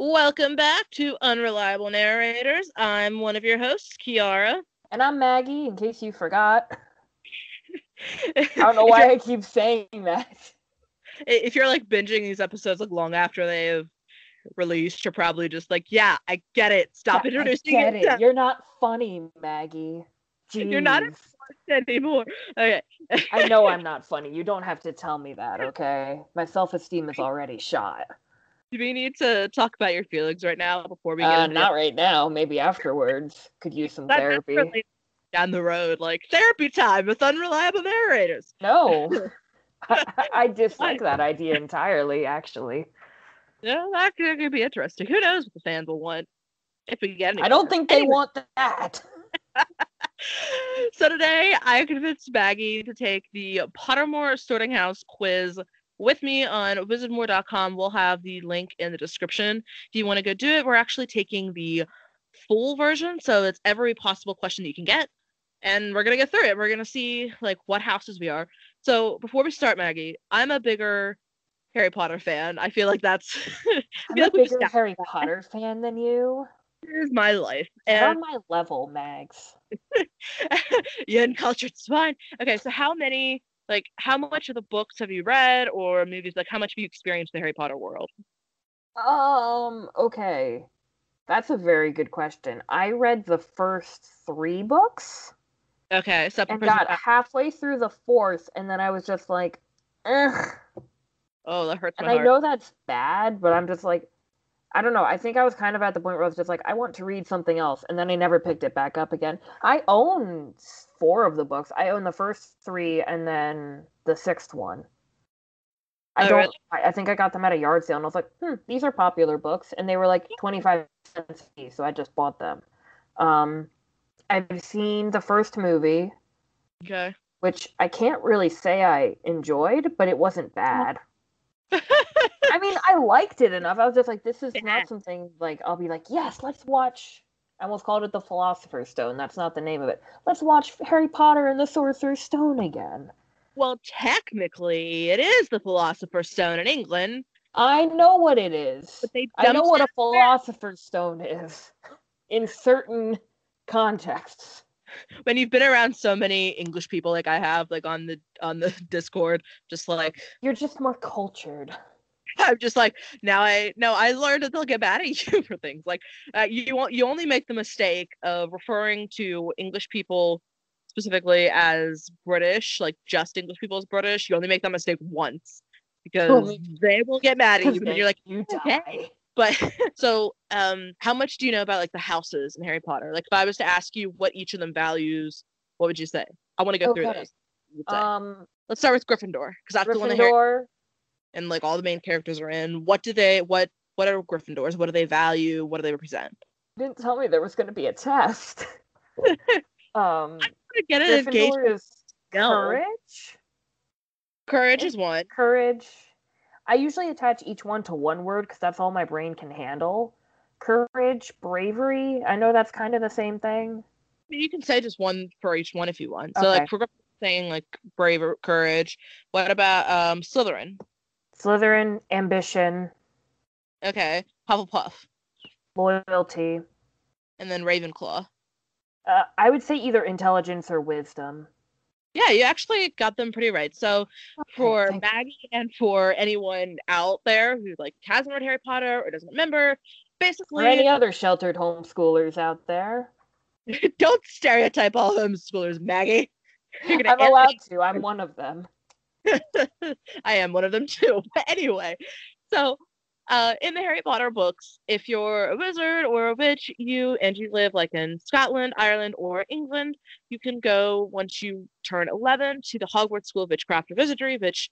Welcome back to Unreliable Narrators. I'm one of your hosts, Kiara. And I'm Maggie, in case you forgot. I don't know why I keep saying that. If you're like binging these episodes like long after they've released, you're probably just like, yeah, I get it. Stop Yeah, introducing I get it. it. You're not funny, Maggie. You're not Jeez. anymore. Okay. I know I'm not funny. You don't have to tell me that, okay? My self-esteem is already shot. Do we need to talk about your feelings right now before we get Uh, not right now. Maybe afterwards. Could use some That's therapy. really down the road, like therapy time with unreliable narrators. No. I, I dislike that idea entirely, actually. Yeah, that could, could be interesting. Who knows what the fans will want if we get any. I don't think they Anyway. want that. so today I convinced Maggie to take the Pottermore Sorting House quiz with me on wizardmore.com. We'll have the link in the description if you want to go do it. We're actually taking the full version, so it's every possible question that you can get. And we're gonna get through it. We're gonna see like what houses we are. So before we start, Maggie, I'm a bigger Harry Potter fan. I feel like that's I I'm feel a like just bigger Harry Potter fan than you. Here's my life. And on my level, Mags. you uncultured swine. Okay, so how many, like, how much of the books have you read or movies? Like, how much have you experienced the Harry Potter world? Um, okay. That's a very good question. I read the first three books Okay, so and got halfway through the fourth, and then I was just like, ugh. oh, that hurts And I heart. know that's bad, but I'm just like, I don't know. I think I was kind of at the point where I was just like, I want to read something else, and then I never picked it back up again. I own four of the books. I own the first three, and then the sixth one. I Oh, don't. really? I, I think I got them at a yard sale, and I was like, hmm, these are popular books, and they were like twenty five cents a so I just bought them. Um, I've seen the first movie, Okay. which I can't really say I enjoyed, but it wasn't bad. I mean, I liked it enough. I was just like, this is Yeah. not something like I'll be like, yes, let's watch. I almost called it the Philosopher's Stone. That's not the name of it. Let's watch Harry Potter and the Sorcerer's Stone again. well, technically, it is the Philosopher's Stone in England, I know what it is. but they I know what a Philosopher's Stone is in certain contexts. when you've been around so many English people like I have, like on the on the Discord, just like You're just more cultured. I'm just like now I no I learned that they'll get mad at you for things like uh, you won't you only make the mistake of referring to English people specifically as British like just English people as British you only make that mistake once because they will get mad at you and you're like you okay. But so um how much do you know about like the houses in Harry Potter like if I was to ask you what each of them values what would you say I want to go through those You. Um, let's start with Gryffindor because that's the one that Harry Gryffindor. and like all the main characters are in. What do they what what are Gryffindors? What do they value? What do they represent? didn't tell me there was going to be a test. um, I'm going to Get it engaged. Gryffindor is courage. Courage is one. Courage. I usually attach each one to one word because that's all my brain can handle. Courage, bravery. I know that's kind of the same thing. You can say just one for each one if you want. So Okay. like for Gryffindor, saying like brave or courage. What about um Slytherin? Slytherin, ambition, Okay. Hufflepuff. loyalty. And then Ravenclaw. Uh, I would say either intelligence or wisdom. Yeah, you actually got them pretty right. So for. Maggie and for anyone out there who like hasn't read Harry Potter or doesn't remember, basically Or any other sheltered homeschoolers out there. don't stereotype all homeschoolers, Maggie. I'm allowed to. I'm one of them. I am one of them too. But anyway, so uh, in the Harry Potter books, if you're a wizard or a witch, you and you live like in Scotland, Ireland, or England, you can go once you turn 11 to the Hogwarts School of Witchcraft or Wizardry, which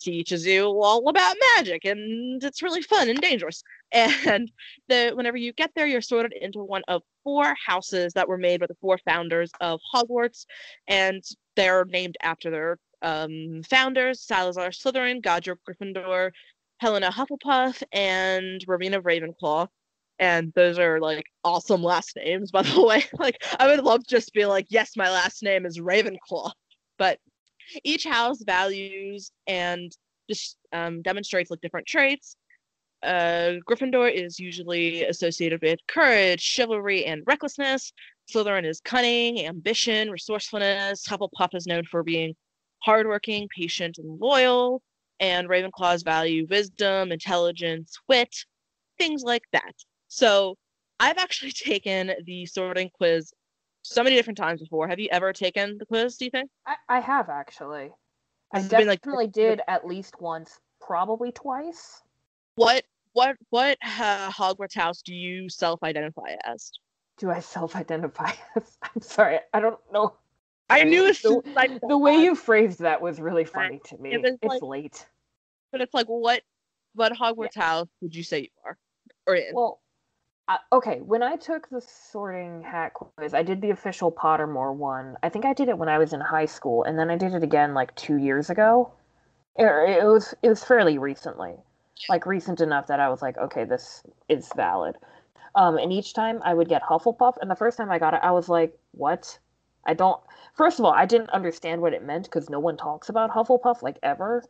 teaches you all about magic, and it's really fun and dangerous. And the whenever you get there, you're sorted into one of four houses that were made by the four founders of Hogwarts, and they're named after their um, founders Salazar Slytherin, Godric Gryffindor, Helena Hufflepuff, and Rowena Ravenclaw. And those are like awesome last names, by the way. Like, I would love to just be like, yes, my last name is Ravenclaw. But each house values and just um, demonstrates like different traits. uh, Gryffindor is usually associated with courage, chivalry, and recklessness. Slytherin is cunning, ambition, resourcefulness. Hufflepuff is known for being hardworking, patient, and loyal. And Ravenclaws value wisdom, intelligence, wit, things like that. So I've actually taken the sorting quiz so many different times before. Have you ever taken the quiz, do you think? I, I have actually. I Has been, like- definitely did at least once, probably twice. What what what uh, Hogwarts house do you self-identify as? Do I self-identify as? I'm sorry, I don't know. I knew as The- I The way you phrased that was really funny to me. it It's like- late. but it's like what what Hogwarts house would you say you are? Or in? Well, I, okay, when I took the sorting hat quiz, I did the official Pottermore one. I think I did it when I was in high school, and then I did it again like two years ago. It, it was it was fairly recently, like recent enough that I was like, okay, this is valid. Um, and each time I would get Hufflepuff, and the first time I got it, I was like, what? I don't. First of all, I didn't understand what it meant because no one talks about Hufflepuff like ever.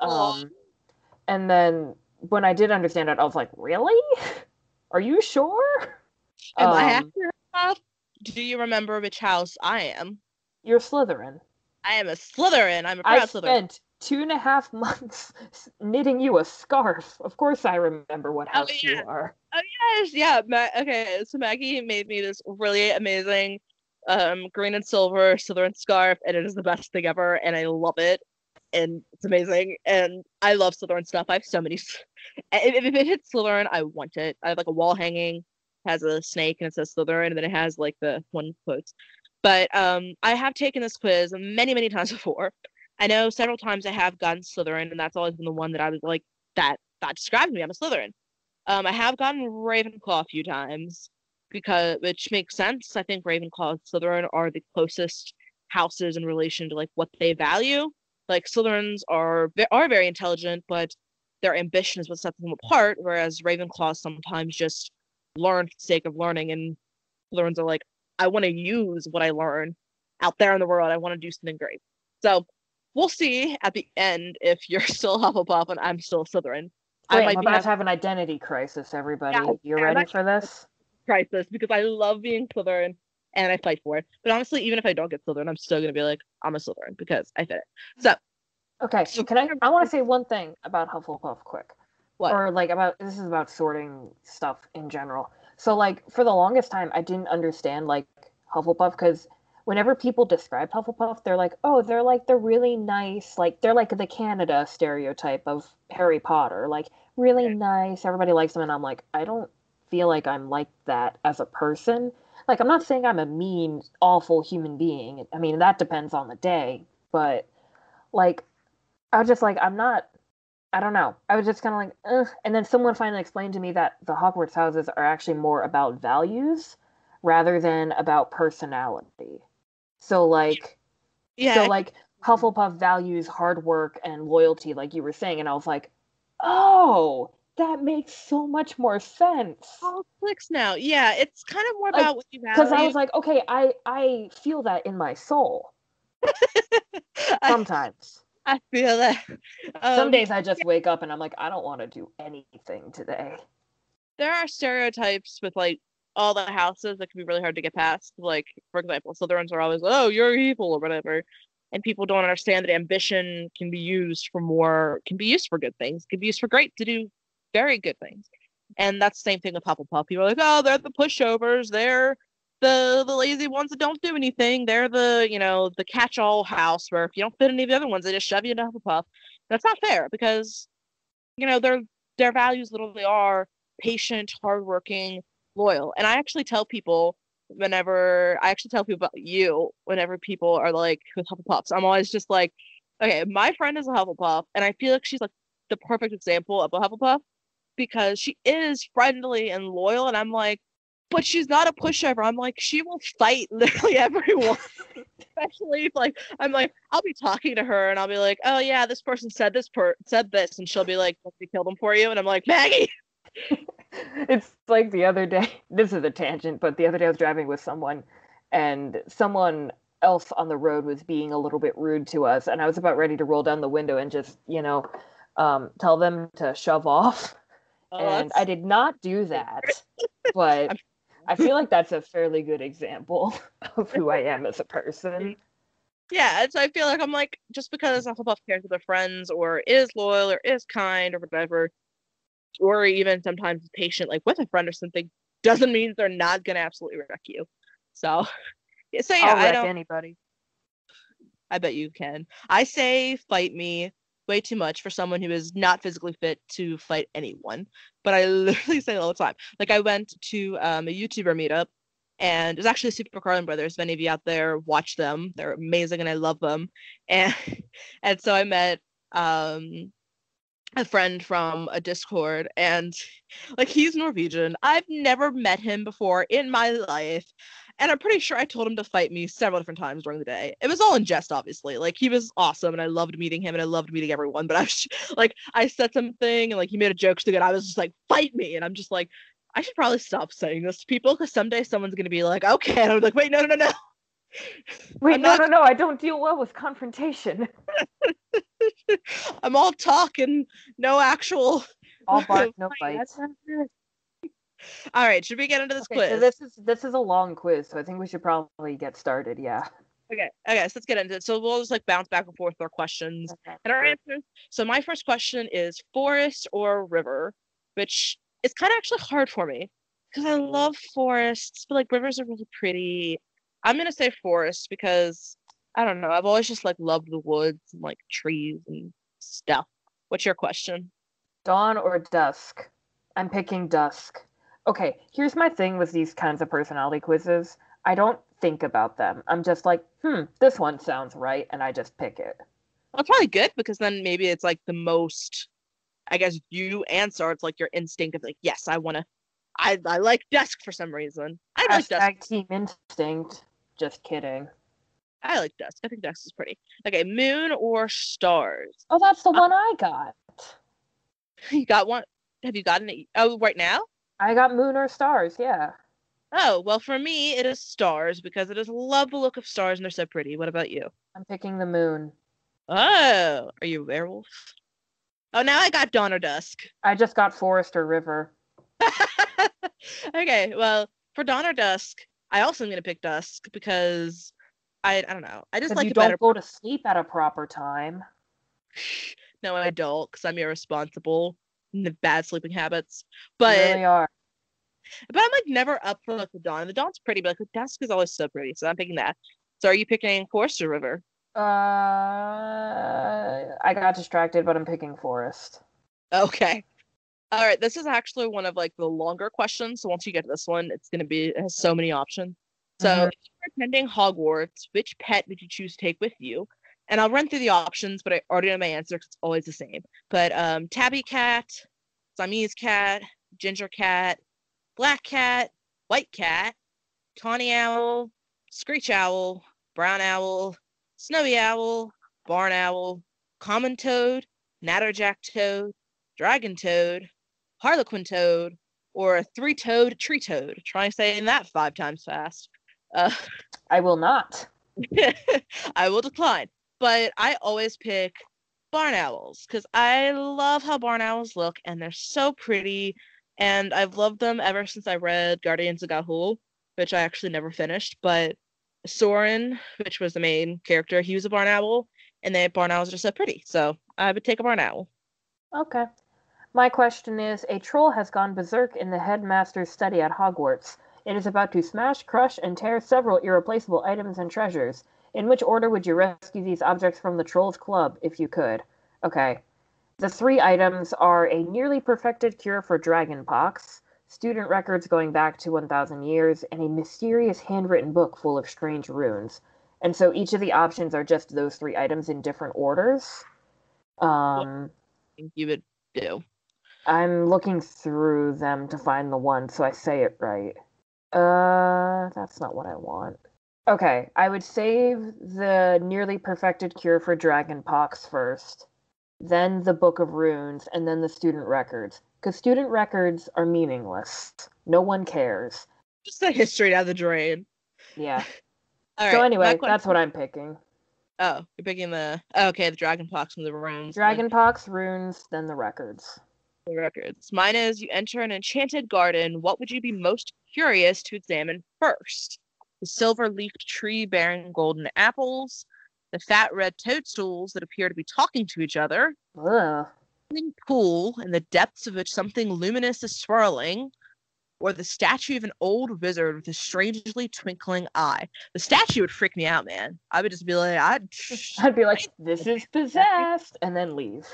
Um, and then when I did understand it, I was like, really? Are you sure? Am I Um, accurate enough? Do you remember which house I am? You're Slytherin. I am a Slytherin. I'm a I proud Slytherin. spent two and a half months knitting you a scarf. Of course, I remember what Oh, house you are. Oh Yes, yeah. Ma- okay, so Maggie made me this really amazing um green and silver Slytherin scarf, and it is the best thing ever, and I love it, and it's amazing, and I love Slytherin stuff. I have so many. If, if it hits Slytherin, I want it. I have like a wall hanging, has a snake, and it says Slytherin, and then it has like the one quote. But um, I have taken this quiz many, many times before. I know several times I have gotten Slytherin, and that's always been the one that I was like, that that describes me. I'm a Slytherin. Um, I have gotten Ravenclaw a few times because which makes sense. I think Ravenclaw and Slytherin are the closest houses in relation to like what they value. Like Slytherins are are very intelligent, but their ambition is what sets them apart, whereas Ravenclaw sometimes just learn for the sake of learning, and Slytherins are like, I want to use what I learn out there in the world. I want to do something great. So we'll see at the end if you're still Hufflepuff and I'm still Slytherin. I Wait, might I'm about to have an identity crisis, everybody. Yeah, you ready for this? Crisis because I love being Slytherin and I fight for it. But honestly, even if I don't get Slytherin, I'm still gonna be like, I'm a Slytherin because I fit it. So Okay, So- can I? I want to say one thing about Hufflepuff quick. What? Or like about this is about sorting stuff in general. So like for the longest time, I didn't understand like Hufflepuff because whenever people describe Hufflepuff, they're like, oh, they're like the really nice, like they're like the Canada stereotype of Harry Potter, like really nice. Everybody likes them, and I'm like, I don't feel like I'm like that as a person. Like I'm not saying I'm a mean, awful human being. I mean that depends on the day, but like I was just like, I'm not. I don't know. I was just kind of like, Ugh. and then someone finally explained to me that the Hogwarts houses are actually more about values rather than about personality. So like, yeah, so like Hufflepuff values hard work and loyalty, like you were saying, and I was like, oh, that makes so much more sense. all clicks now. Yeah, it's kind of more Like, about what you value. Because I was like, okay, I I feel that in my soul sometimes. I feel that. Um, Some days I just wake up and I'm like, I don't want to do anything today. there are stereotypes with like all the houses that can be really hard to get past. Like, for example, Slytherins are always, oh, you're evil or whatever. And people don't understand that ambition can be used for more, can be used for good things, can be used for great, to do very good things. And that's the same thing with Hufflepuff. People are like, oh, they're the pushovers. They're the the lazy ones that don't do anything. They're the, you know, the catch-all house where if you don't fit any of the other ones, they just shove you into Hufflepuff. That's not fair because, you know, their their values literally are patient, hardworking, loyal. And I actually tell people whenever I actually tell people about you whenever people are like with Hufflepuffs. I'm always just like, okay, my friend is a Hufflepuff, and I feel like she's like the perfect example of a Hufflepuff because she is friendly and loyal, and I'm like, but she's not a pushover. I'm like, she will fight literally everyone. Especially if like I'm like, I'll be talking to her and I'll be like, oh yeah, this person said this per said this, and she'll be like, let me kill them for you, and I'm like, Maggie. it's like the other day this is a tangent but the other day i was driving with someone and someone else on the road was being a little bit rude to us and i was about ready to roll down the window and just you know um, tell them to shove off Oh, and I did not do that, but I'm- feel like that's a fairly good example of who I am as a person. Yeah, so I feel like I'm like just because Hufflepuff cares with their friends or is loyal or is kind or whatever, or even sometimes patient like with a friend or something, doesn't mean they're not gonna absolutely wreck you. So, yeah, so yeah, I'll I don't. anybody. I bet you can. I say fight me way too much for someone who is not physically fit to fight anyone. But I literally say it all the time. Like I went to um, a YouTuber meetup and it was actually Super Carlin Brothers. If any of you out there watch them, they're amazing and I love them. And and so I met um a friend from a Discord and like he's Norwegian. I've never met him before in my life. And I'm pretty sure I told him to fight me several different times during the day. It was all in jest, obviously. Like he was awesome, and I loved meeting him, and I loved meeting everyone. But I was like, I said something, and like he made a joke to it. I was just like, "Fight me!" And I'm just like, I should probably stop saying this to people because someday someone's gonna be like, "Okay," and I'm like, "Wait, no, no, no, no." Wait, I'm no, not- no, no! I don't deal well with confrontation. I'm all talk and no actual. All bark, no fight. All right, should we get into this Okay, quiz? so this is this is a long quiz, so I think we should probably get started. Yeah. Okay, okay, so let's get into it. So we'll just like bounce back and forth our questions. And our answers. So my first question is forest or river, which is kind of actually hard for me because I love forests, but like rivers are really pretty. I'm gonna say forest because I don't know. I've always just like loved the woods and like trees and stuff. What's your question? Dawn or dusk? I'm picking dusk. Okay, here's my thing with these kinds of personality quizzes. I don't think about them. I'm just like, hmm, this one sounds right, and I just pick it. That's probably good because then maybe it's like the most, I guess you answer. It's like your instinct of like, yes, I want to. I I like dusk for some reason. I like. Hashtag team instinct. Just kidding. I like dusk. I think dusk is pretty. Okay, moon or stars? Oh, that's the one I got. You got one? Have you gotten it? Oh, right now? I got moon or stars, yeah. Oh, well, for me, it is stars because I just love the look of stars and they're so pretty. What about you? I'm picking the moon. Oh, are you a werewolf? Oh, now I got dawn or dusk. I just got forest or river. okay, well, for dawn or dusk, I also am gonna pick dusk because I I don't know. I just like you don't better. go to sleep at a proper time. No, I don't, because I'm irresponsible bad sleeping habits. But really are. but I'm like never up for like the dawn. The dawn's pretty, but like the dusk is always so pretty. So I'm picking that. So are you picking forest or river? Uh, I got distracted, but I'm picking forest. Okay. All right. This is actually one of like the longer questions. So once you get to this one, it's gonna be it has so many options. So Mhm. if you're attending Hogwarts, which pet would you choose to take with you? And I'll run through the options, but I already know my answer 'cause it's always the same. But um, tabby cat, Siamese cat, ginger cat, black cat, white cat, tawny owl, screech owl, brown owl, snowy owl, barn owl, common toad, natterjack toad, dragon toad, harlequin toad, or a three-toed tree toad. Try saying that five times fast. Uh, I will not. I will decline. But I always pick barn owls because I love how barn owls look and they're so pretty. And I've loved them ever since I read Guardians of Ga'Hoole, which I actually never finished. But Soren, which was the main character, he was a barn owl, and they barn owls are so pretty. So I would take a barn owl. Okay. My question is A troll has gone berserk in the headmaster's study at Hogwarts. It is about to smash, crush, and tear several irreplaceable items and treasures. In which order would you rescue these objects from the troll's club, if you could? Okay. The three items are a nearly perfected cure for dragonpox, student records going back to 1,000 years, and a mysterious handwritten book full of strange runes. And so each of the options are just those three items in different orders. Um. think You would do. I'm looking through them to find the one so I say it right. Uh, that's not what I want. Okay, I would save the nearly perfected cure for dragonpox first, then the Book of Runes, and then the student records. Because student records are meaningless. No one cares. Just the history down the drain. Yeah. All right. so anyway, that's what I'm picking. Oh, you're picking the oh, okay, the dragon pox from the runes. Dragonpox, runes, then the records. the records. Mine is you enter an enchanted garden. What would you be most curious to examine first? The silver leafed tree bearing golden apples, the fat red toadstools that appear to be talking to each other, Ugh. swimming pool in the depths of which something luminous is swirling, or the statue of an old wizard with a strangely twinkling eye. The statue would freak me out, man. I would just be like, I'd I'd be like, this is possessed, and then leave.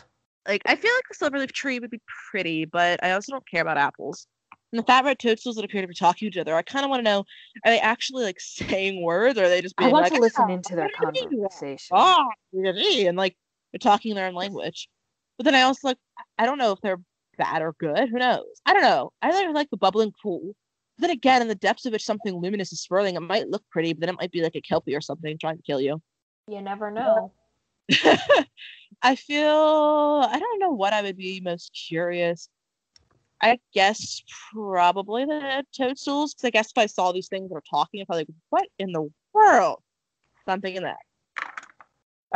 like I feel like the silverleaf tree would be pretty, but I also don't care about apples. And the fat red toadstools that appear to be talking to each other, I kind of want to know: are they actually like saying words, or are they just I want like, to listen "Ah, into their what do you mean?" conversation. ah, and like they're talking their own language. But then I also like I don't know if they're bad or good. Who knows? I don't know. I really like the bubbling pool. But Then again, in the depths of which something luminous is swirling, it might look pretty, but then it might be like a kelpie or something trying to kill you. You never know. I feel I don't know what I would be most curious. I guess probably the toadstools, because I guess if I saw these things that are talking, I'd probably like, what in the world? So I'm thinking that.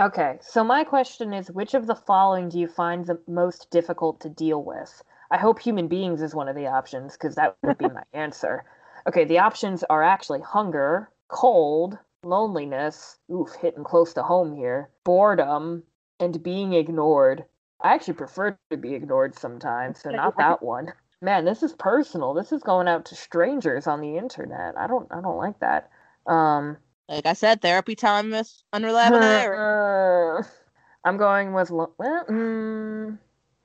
Okay, so my question is which of the following do you find the most difficult to deal with? I hope human beings is one of the options because that would be my answer. Okay, the options are actually hunger, cold, loneliness, oof, hitting close to home here, boredom, and being ignored. I actually prefer to be ignored sometimes, so not that one. Man, this is personal. This is going out to strangers on the internet. I don't I don't like that. Um Like I said, therapy time, is Unreliable uh, I'm going with lo- well, mm,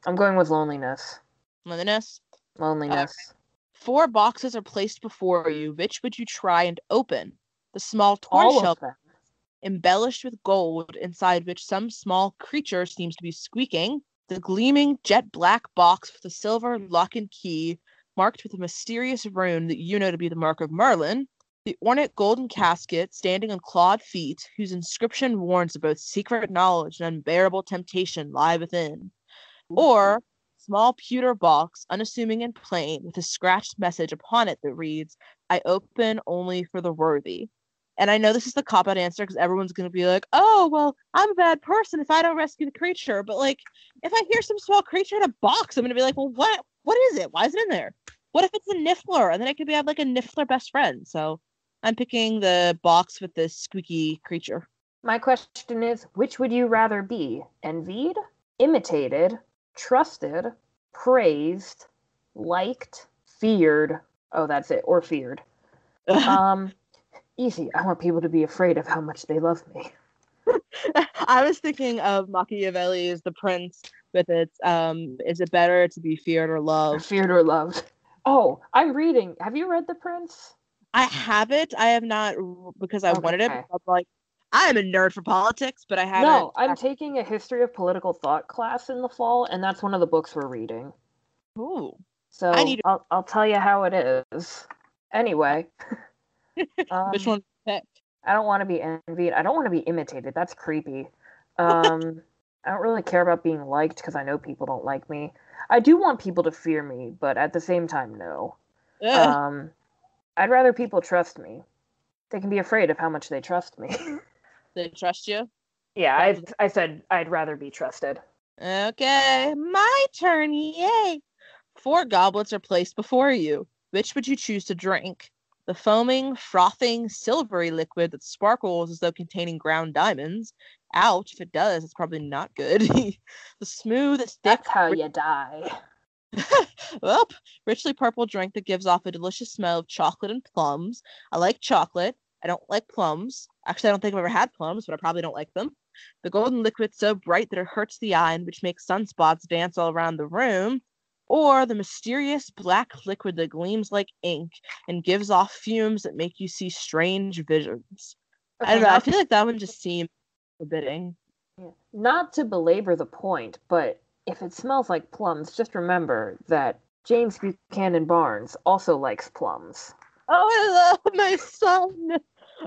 I'm going with loneliness. Loneliness. Loneliness. Four boxes are placed before you. Which would you try and open? The small torn embellished with gold, inside which some small creature seems to be squeaking, the gleaming jet black box with a silver lock and key marked with a mysterious rune that you know to be the mark of Merlin, the ornate golden casket standing on clawed feet, whose inscription warns of both secret knowledge and unbearable temptation lie within, or small pewter box, unassuming and plain, with a scratched message upon it that reads, I open only for the worthy. And I know this is the cop out answer because everyone's going to be like, oh, well, I'm a bad person if I don't rescue the creature. But like, if I hear some small creature in a box, I'm going to be like, well, what? What is it? Why is it in there? What if it's a Niffler? And then it could be have like a Niffler best friend. So I'm picking the box with the squeaky creature. My question is which would you rather be? Envied, imitated, trusted, praised, liked, feared? Oh, that's it, or feared. Um, easy. I want people to be afraid of how much they love me. I was thinking of Machiavelli's The Prince with its um, is it better to be feared or loved? feared or loved. Oh, I'm reading. Have you read The Prince? I have it. I have not because I wanted it. I'm like, I am a nerd for politics, but I haven't. No, I'm taking a history of political thought class in the fall, and that's one of the books we're reading. Ooh. So I need to- I'll I'll tell you how it is. Anyway, um, Which one? I don't want to be envied. I don't want to be imitated. That's creepy. Um, I don't really care about being liked because I know people don't like me. I do want people to fear me, but at the same time, no. Um, I'd rather people trust me. They can be afraid of how much they trust me. they trust you. yeah, I I said I'd rather be trusted. Okay, my turn. Yay! Four goblets are placed before you. Which would you choose to drink? The foaming, frothing, silvery liquid that sparkles as though containing ground diamonds. Ouch, if it does, it's probably not good. the smooth, thick, That's how you die. Well, richly purple drink that gives off a delicious smell of chocolate and plums. I like chocolate. I don't like plums. Actually, I don't think I've ever had plums, but I probably don't like them. The golden liquid so bright that it hurts the eye and which makes sunspots dance all around the room. Or the mysterious black liquid that gleams like ink and gives off fumes that make you see strange visions. I don't know. I feel like that one just seemed forbidding. Not to belabor the point, but if it smells like plums, just remember that James Buchanan Barnes also likes plums. Oh, I love my son.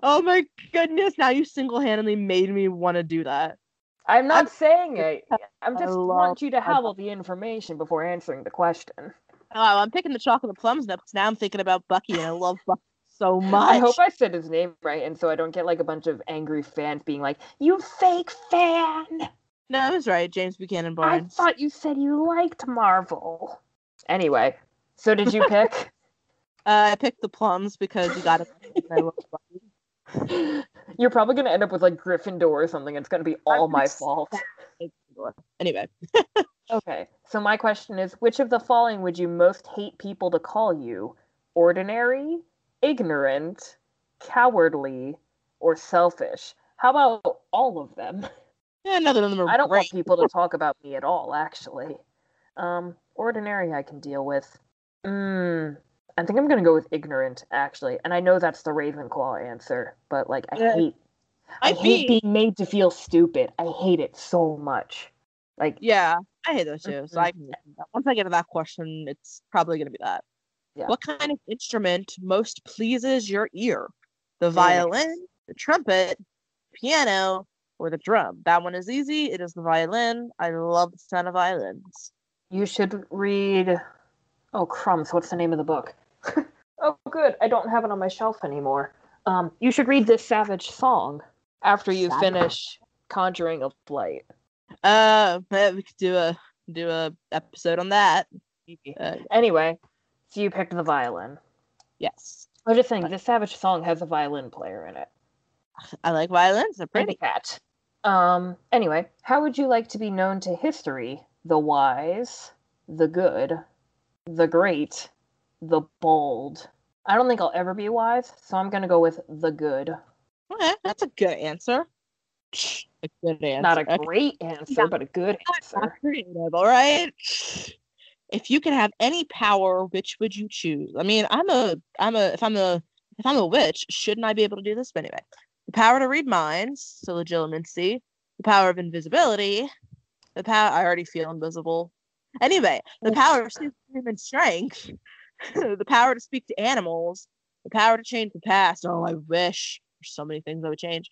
Oh my goodness. Now you single handedly made me want to do that. I'm not I'm- saying it. I'm just love want you to have all the information before answering the question. Oh, I'm picking the chocolate plums now because now I'm thinking about Bucky and I love Bucky so much. I hope I said his name right, and so I don't get like a bunch of angry fans being like, "You fake fan." No, I was right. James Buchanan Barnes. I thought you said you liked Marvel. Anyway, so did you pick? Uh, I picked the plums because you got it. You're probably gonna end up with like Gryffindor or something. It's gonna be all my fault. Anyway, Okay, so my question is which of the following would you most hate people to call you? Ordinary, ignorant, cowardly, or selfish? How about all of them? yeah, none of them are I don't great. want people to talk about me at all, actually. Um, ordinary I can deal with. Mm, I think I'm gonna go with ignorant, actually. And I know that's the Ravenclaw answer, but like I Yeah. hate I I'd hate be- being made to feel stupid. I hate it so much. Like Yeah, I hate those too. So I Mhm. once I get to that question, it's probably gonna be that. Yeah. What kind of instrument most pleases your ear? The violin, the trumpet, piano, or the drum? That one is easy. It is the violin. I love the sound of violins. You should read. Oh, crumbs! What's the name of the book? oh, good. I don't have it on my shelf anymore. Um, you should read this Savage Song after you Savage. finish Conjuring of Light. Uh, we could do a do a episode on that. Uh, Anyway, so you picked the violin. yes, I was just saying, this Savage Song has a violin player in it. I like violins. They're And pretty. cat. Um. Anyway, how would you like to be known to history? The wise, the good, the great, the bold. I don't think I'll ever be wise, so I'm gonna go with the good. Okay, that's a good answer. A good answer. Not a great answer, Yeah. but a good answer. Creative, all right. If you could have any power, which would you choose? I mean, I'm a, I'm a, if I'm a, if I'm a witch, shouldn't I be able to do this? But anyway, the power to read minds, so legilimency, the power of invisibility, the power. I already feel invisible. Anyway, the power of superhuman strength, the power to speak to animals, the power to change the past. Oh, I wish there's so many things I would change.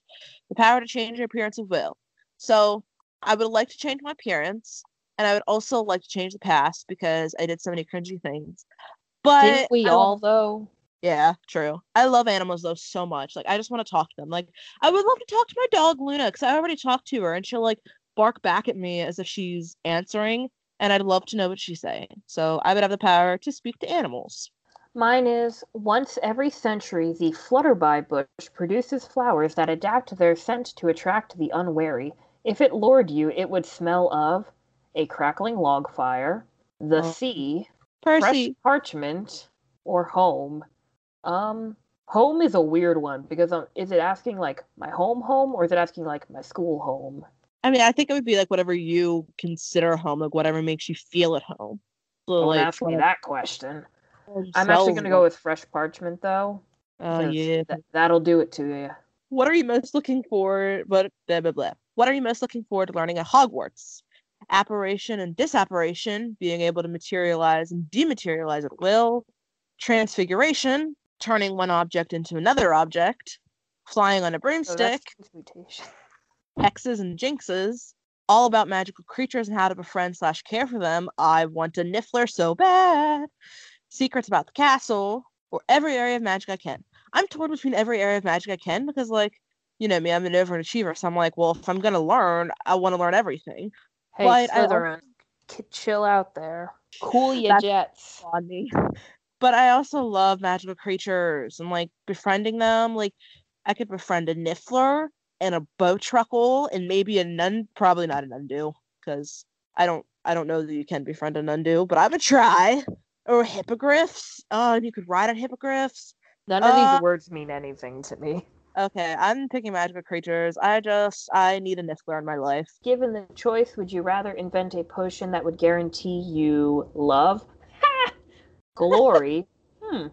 The power to change your appearance of will. So I would like to change my appearance, and I would also like to change the past because I did so many cringy things. But Didn't we I love- all though? yeah, true. I love animals though so much. Like I just want to talk to them. Like I would love to talk to my dog Luna because I already talked to her, and she'll like bark back at me as if she's answering, and I'd love to know what she's saying. So I would have the power to speak to animals. Mine is once every century, the flutterby bush produces flowers that adapt their scent to attract the unwary. If it lured you, it would smell of a crackling log fire, the Oh. sea, fresh parchment, or home. Um, home is a weird one because um, is it asking like my home home or is it asking like my school home? I mean, I think it would be like whatever you consider home, like whatever makes you feel at home. So, Don't like, ask me whatever that question. I'm actually gonna go with fresh parchment though. Oh yeah. th- that'll do it to you. What are you most looking for? But blah blah blah. What are you most looking forward to learning at Hogwarts? Apparition and disapparition, being able to materialize and dematerialize at will. Transfiguration, turning one object into another object. Flying on a oh, So broomstick. transmutation. hexes and jinxes, all about magical creatures and how to befriend slash care for them. I want a Niffler so bad. Secrets about the castle, or every area of magic I can. I'm torn between every area of magic I can because, like, you know me, I'm an overachiever. So I'm like, well, if I'm gonna learn, I want to learn everything. Hey, But I Slytherin, k- chill out there. Cool your jets. On me. But I also love magical creatures and like befriending them. Like, I could befriend a Niffler and a Bowtruckle and maybe a Nun. Probably not a Nundu because I don't. I don't know that you can befriend a Nundu, but I would try. Or hippogriffs. Oh, and you could ride on hippogriffs. None of Uh, these words mean anything to me. Okay, I'm picking magical creatures. I just I need a Niffler in my life. Given the choice, would you rather invent a potion that would guarantee you love, glory, hmm,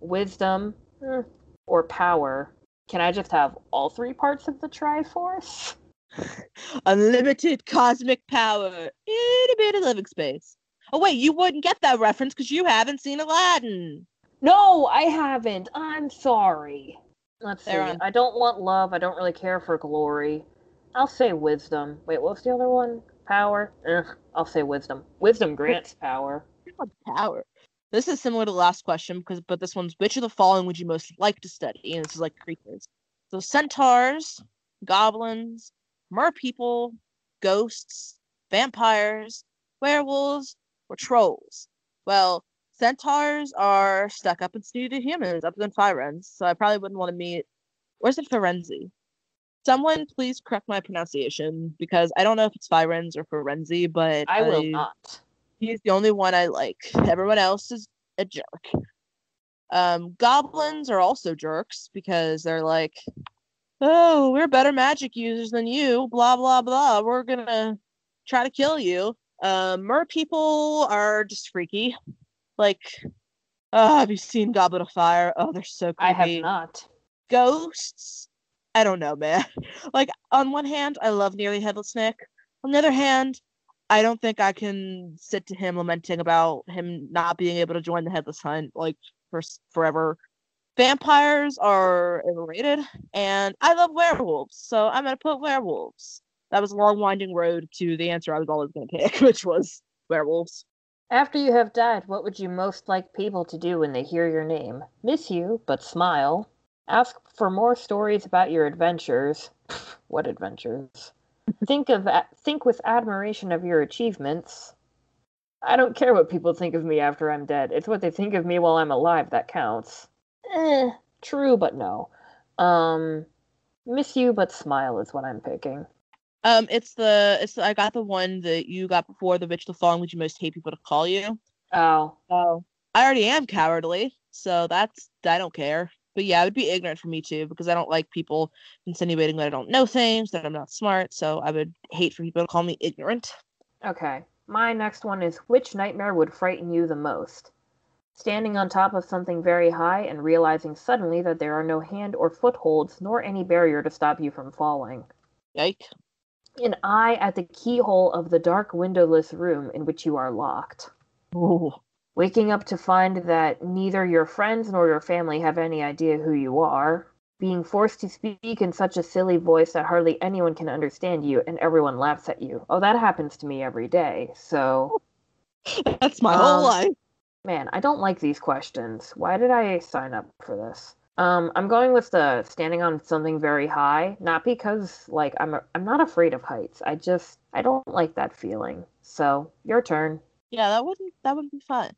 wisdom, hmm, or power? Can I just have all three parts of the Triforce? Unlimited cosmic power in a bit of living space. Oh wait, you wouldn't get that reference because you haven't seen Aladdin. No, I haven't. I'm sorry. Let's see. On- I don't want love. I don't really care for glory. I'll say wisdom. Wait, what's the other one? Power? Ugh, I'll say wisdom. Wisdom grants power. Power. This is similar to the last question because but this one's which of the following would you most like to study? And this is like creatures. So centaurs, goblins, merpeople, ghosts, vampires, werewolves, or trolls? Well, centaurs are stuck up and snooty humans, up than Firens, so I probably wouldn't want to meet. Where's it Firenze? Someone please correct my pronunciation because I don't know if it's Firens or Firenze, but I will not. He's the only one I like. Everyone else is a jerk. Um, goblins are also jerks because they're like, oh, we're better magic users than you, blah, blah, blah. We're gonna try to kill you. Uh, mer people are just freaky. Like, oh, have you seen Goblet of Fire? Oh, they're so creepy. I have not. Ghosts, I don't know, man. Like, on one hand, I love Nearly Headless Nick. On the other hand, I don't think I can sit to him lamenting about him not being able to join the Headless Hunt like for forever. Vampires are overrated, and I love werewolves, so I'm gonna put werewolves. That was a long, winding road to the answer I was always gonna pick, which was werewolves. After you have died, what would you most like people to do when they hear your name? Miss you, but smile. Ask for more stories about your adventures. what adventures? Think of think with admiration of your achievements. I don't care what people think of me after I'm dead. It's what they think of me while I'm alive that counts. Eh, true, but no. Um, miss you, but smile is what I'm picking. Um, it's the it's the, I got the one that you got before the bitch the song would you most hate people to call you. Oh, oh, I already am cowardly, so that's I don't care. But yeah, it would be ignorant for me too because I don't like people insinuating that I don't know things, that I'm not smart. So I would hate for people to call me ignorant. Okay, my next one is which nightmare would frighten you the most? standing on top of something very high and realizing suddenly that there are no hand or footholds nor any barrier to stop you from falling. Yike. An eye at the keyhole of the dark windowless room in which you are locked. Ooh. Waking up to find that neither your friends nor your family have any idea who you are. Being forced to speak in such a silly voice that hardly anyone can understand you and everyone laughs at you. Oh, that happens to me every day. So. That's my um, whole life. Man, I don't like these questions. Why did I sign up for this? Um, I'm going with the standing on something very high, not because like I'm a, I'm not afraid of heights. I just I don't like that feeling. So your turn. Yeah, that wouldn't that would be fun.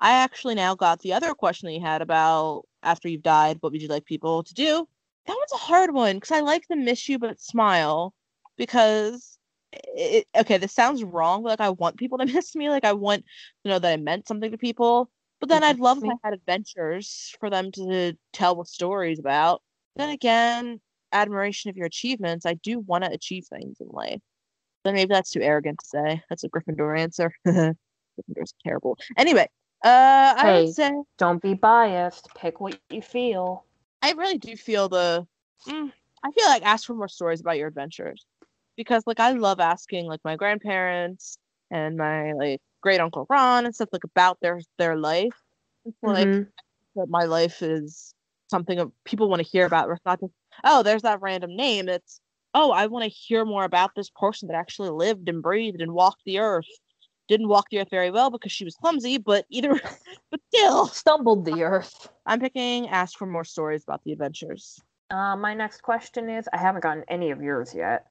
I actually now got the other question that you had about after you've died, what would you like people to do? That one's a hard one because I like the miss you but smile because it, okay, this sounds wrong, but like I want people to miss me. Like I want to know that I meant something to people. But then I'd love if I had adventures for them to tell stories about. Then again, admiration of your achievements. I do want to achieve things in life. Then maybe that's too arrogant to say. That's a Gryffindor answer. Gryffindor's terrible. Anyway, uh, hey, I would say don't be biased. Pick what you feel. I really do feel the. Mm, I feel like ask for more stories about your adventures because like I love asking like my grandparents and my like great uncle Ron and stuff like about their their life. Like mm-hmm. that my life is something that people want to hear about. It's not just oh, there's that random name. It's oh, I want to hear more about this person that actually lived and breathed and walked the earth. Didn't walk the earth very well because she was clumsy, but either but still stumbled the earth. I'm picking ask for more stories about the adventures. Uh, my next question is I haven't gotten any of yours yet.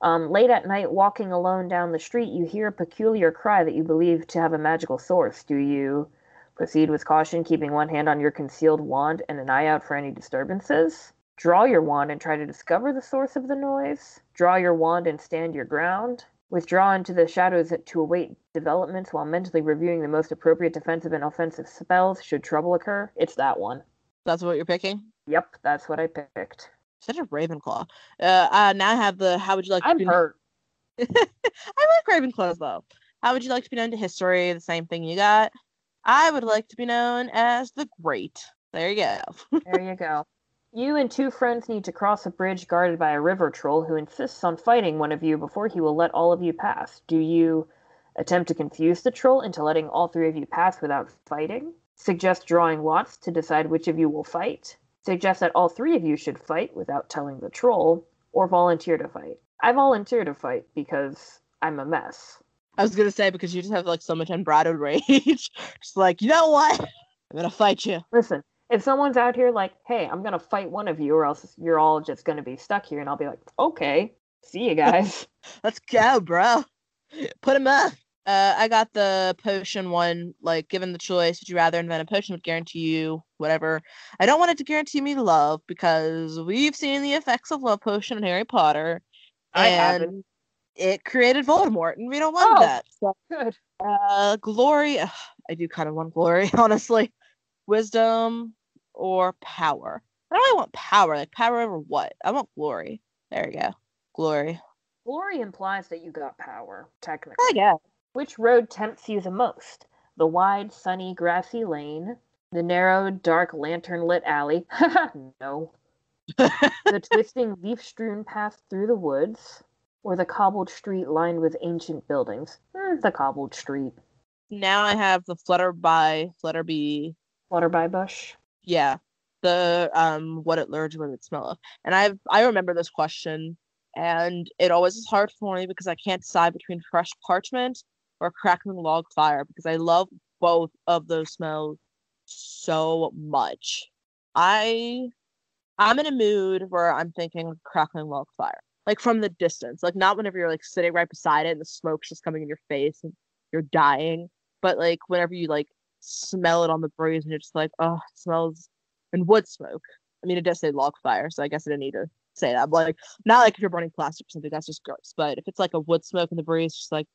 Um, late at night, walking alone down the street, you hear a peculiar cry that you believe to have a magical source. Do you proceed with caution, keeping one hand on your concealed wand and an eye out for any disturbances? Draw your wand and try to discover the source of the noise? Draw your wand and stand your ground? Withdraw into the shadows to await developments while mentally reviewing the most appropriate defensive and offensive spells should trouble occur? It's that one. That's what you're picking? Yep, that's what I picked such a Ravenclaw. Uh, uh, now I have the. How would you like? I'm to be hurt. I like Ravenclaws though. How would you like to be known to history? The same thing you got. I would like to be known as the Great. There you go. there you go. You and two friends need to cross a bridge guarded by a river troll who insists on fighting one of you before he will let all of you pass. Do you attempt to confuse the troll into letting all three of you pass without fighting? Suggest drawing lots to decide which of you will fight? Suggest that all three of you should fight without telling the troll, or volunteer to fight. I volunteer to fight because I'm a mess. I was gonna say because you just have like so much unbridled rage. just like, you know what? I'm gonna fight you. Listen, if someone's out here like, hey, I'm gonna fight one of you, or else you're all just gonna be stuck here, and I'll be like, okay. See you guys. Let's go, bro. Put him up. Uh, I got the potion one. Like, given the choice, would you rather invent a potion would guarantee you whatever? I don't want it to guarantee me love because we've seen the effects of love potion in Harry Potter, I and haven't. it created Voldemort, and we don't want Oh. that. So, Good. uh, glory. ugh, I do kind of want glory, honestly. Wisdom or power. I don't really want power. Like power over what? I want glory. There you go. Glory. Glory implies that you got power, technically. I guess. Which road tempts you the most? The wide, sunny, grassy lane, the narrow, dark, lantern lit alley. no. the twisting, leaf strewn path through the woods, or the cobbled street lined with ancient buildings. Hmm, the cobbled street. Now I have the Flutterby, Flutterby. Flutterby bush. Yeah, the um, what it what it smell of. And I I remember this question, and it always is hard for me because I can't decide between fresh parchment or crackling log fire because I love both of those smells so much. I I'm in a mood where I'm thinking crackling log fire. Like from the distance. Like not whenever you're like sitting right beside it and the smoke's just coming in your face and you're dying. But like whenever you like smell it on the breeze and you're just like, oh, it smells and wood smoke. I mean it does say log fire, so I guess I didn't need to say that. But like not like if you're burning plastic or something, that's just gross. But if it's like a wood smoke in the breeze, just like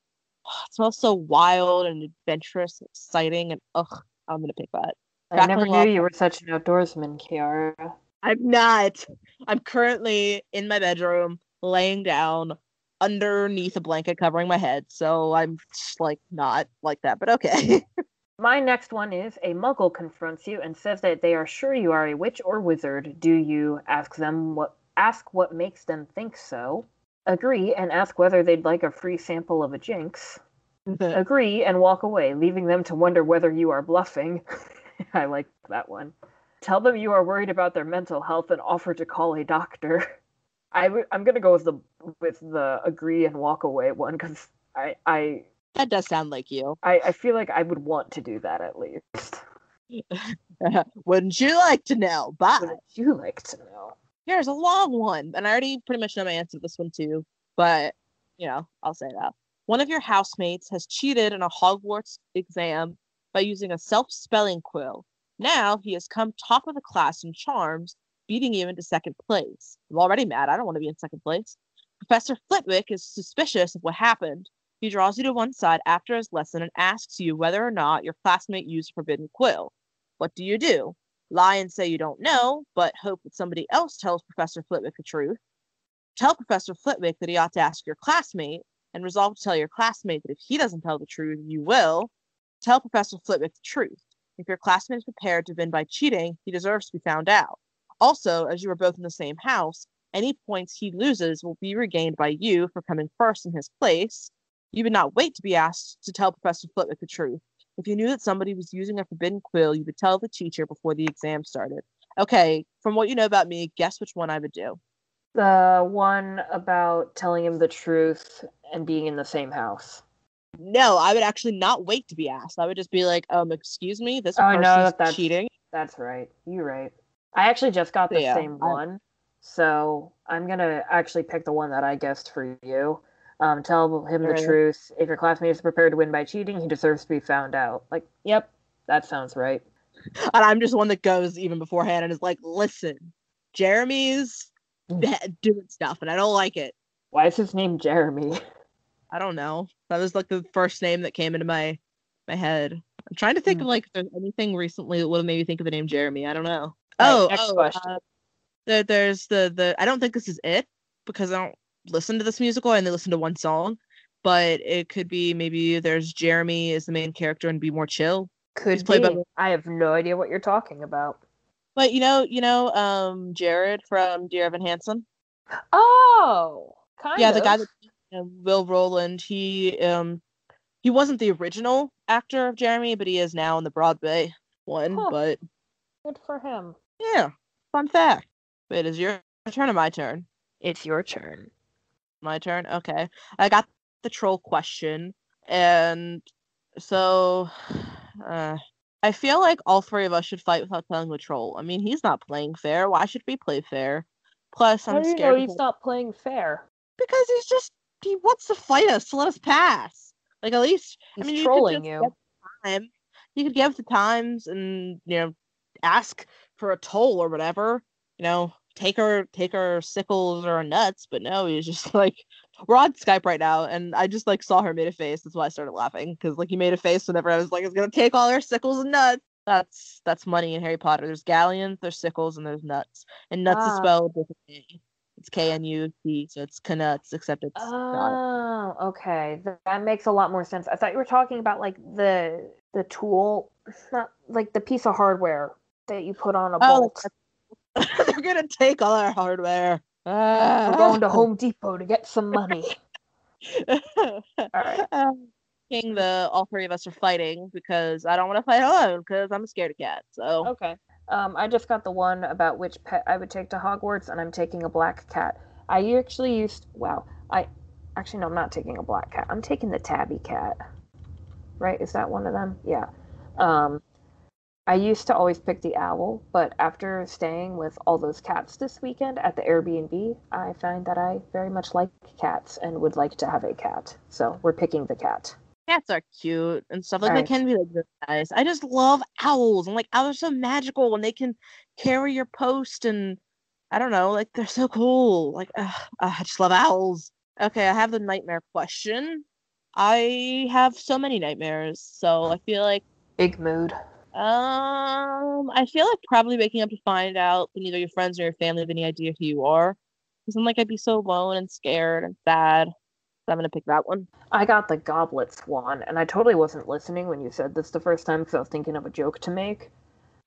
oh, it smells so wild and adventurous, and exciting, and ugh, I'm gonna pick that. I never knew log you were such an outdoorsman, Kiara. I'm not. I'm currently in my bedroom, laying down underneath a blanket covering my head. So I'm just like not like that, but okay. My next one is a muggle confronts you and says that they are sure you are a witch or wizard. Do you ask them what ask what makes them think so? Agree and ask whether they'd like a free sample of a jinx. Agree and walk away, leaving them to wonder whether you are bluffing. I like that one. Tell them you are worried about their mental health and offer to call a doctor. I w- I'm gonna go with the with the agree and walk away one because I I that does sound like you. I, I feel like I would want to do that at least. Wouldn't you like to know? Bye. Would you like to know? Here's a long one. And I already pretty much know my answer to this one too. But, you know, I'll say that. One of your housemates has cheated in a Hogwarts exam by using a self spelling quill. Now he has come top of the class in charms, beating you into second place. I'm already mad. I don't want to be in second place. Professor Flitwick is suspicious of what happened. He draws you to one side after his lesson and asks you whether or not your classmate used forbidden quill. What do you do? Lie and say you don't know, but hope that somebody else tells Professor Flitwick the truth. Tell Professor Flitwick that he ought to ask your classmate, and resolve to tell your classmate that if he doesn't tell the truth, you will. Tell Professor Flitwick the truth. If your classmate is prepared to win by cheating, he deserves to be found out. Also, as you are both in the same house, any points he loses will be regained by you for coming first in his place. You would not wait to be asked to tell Professor Flitwick the truth. If you knew that somebody was using a forbidden quill, you would tell the teacher before the exam started. Okay, from what you know about me, guess which one I would do. The one about telling him the truth and being in the same house. No, I would actually not wait to be asked. I would just be like, um, excuse me, this Oh, no, person's that's- cheating. That's right. You're right. I actually just got the Yeah, same I- one, so I'm gonna actually pick the one that I guessed for you. Um, tell him the truth. If your classmate is prepared to win by cheating, he deserves to be found out. Like, yep, that sounds right. And I'm just one that goes even beforehand and is like, listen, Jeremy's Mm. doing stuff and I don't like it. Why is his name Jeremy? I don't know. That was like the first name that came into my my head. I'm trying to think Hmm. of like if there's anything recently that would have made me think of the name Jeremy. I don't know. Alright, oh, next oh, question. uh, there, there's the the. I don't think this is it because I don't listen to this musical. and they listen to one song, but it could be maybe there's Jeremy is the main character and be more chill. Could by- be. I have no idea what you're talking about. But you know, you know, um, Jared from Dear Evan Hansen. Oh, kind yeah, of. the guy that Will Roland. He um, he wasn't the original actor of Jeremy, but he is now in the Broadway one. Huh. But Good for him. yeah, fun fact. Wait, is your turn or my turn? It's your turn. My turn. Okay, I got the troll question, and so uh, I feel like all three of us should fight without telling the troll. I mean, he's not playing fair. Why should we play fair? Plus, How I'm do you know scared. he's to- not playing fair? Because he's just he wants to fight us to let us pass. Like at least He's I mean, trolling you. you. Could just time. You could give the times and you know ask for a toll or whatever. You know, take our take our sickles or our nuts. But no, he's just like we're on Skype right now, and I just like saw her made a face. That's why I started laughing because like he made a face whenever I was like, "It's gonna take all our sickles and nuts." That's that's money in Harry Potter. There's galleons, there's sickles, and there's nuts. And nuts is Ah. spelled differently. It's K N U T, so it's knuts, except it's not. Oh, okay. That makes a lot more sense. I thought you were talking about like the the tool, not like the piece of hardware that you put on a Oh, bolt. They're gonna take all our hardware. Ah. We're going to Home Depot to get some money. All right. Um, King, the all three of us are fighting because I don't want to fight alone because I'm a scaredy cat. So Okay. Um, I just got the one about which pet I would take to Hogwarts, and I'm taking a black cat. I actually used. Wow. I actually no, I'm not taking a black cat. I'm taking the tabby cat. Right? Is that one of them? Yeah. Um, I used to always pick the owl, but after staying with all those cats this weekend at the Airbnb, I find that I very much like cats and would like to have a cat. So we're picking the cat. cats are cute and stuff. Like Right. they can be like nice. I just love owls. and like owls are so magical when they can carry your post and I don't know, like they're so cool. Like I just love owls. Okay, I have the nightmare question. I have so many nightmares, so I feel like Big mood. Um, I feel like probably waking up to find out that neither your friends nor your family have any idea who you are. Because I'm like, I'd be so alone and scared and sad. So I'm gonna pick that one. I got the goblet one, and I totally wasn't listening when you said this the first time because I was thinking of a joke to make.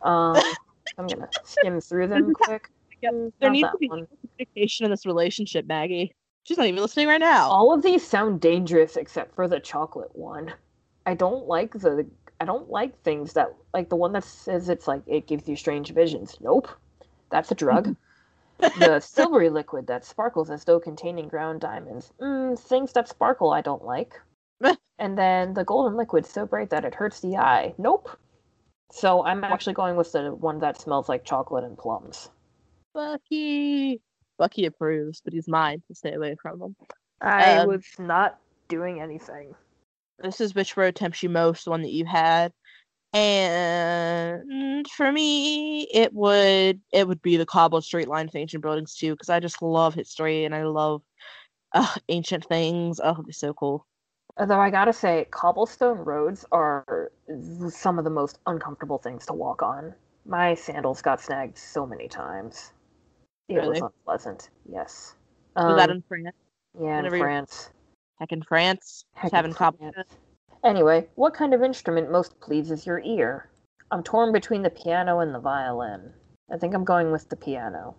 Um, I'm gonna skim through them quick. Yep, Mm, There not needs to be one. communication in this relationship, Maggie. She's not even listening right now. All of these sound dangerous except for the chocolate one. I don't like the. I don't like things that like the one that says it's like it gives you strange visions. Nope, that's a drug. the silvery liquid that sparkles as though containing ground diamonds. Mm, things that sparkle I don't like. and then the golden liquid so bright that it hurts the eye. Nope. So I'm actually going with the one that smells like chocolate and plums. Bucky. Bucky approves, but he's mine to stay away from him. I Um, was not doing anything. This is which road tempts you most, the one that you had. And for me, it would it would be the cobbled straight line of ancient buildings too, because I just love history and I love uh, ancient things. Oh, it'd be so cool. Although I gotta say, cobblestone roads are some of the most uncomfortable things to walk on. My sandals got snagged so many times. It was Really? unpleasant. Yes. Was that Um, in France? yeah, in whenever France. Heck, in France, Heck having. France. Anyway, what kind of instrument most pleases your ear? I'm torn between the piano and the violin. I think I'm going with the piano.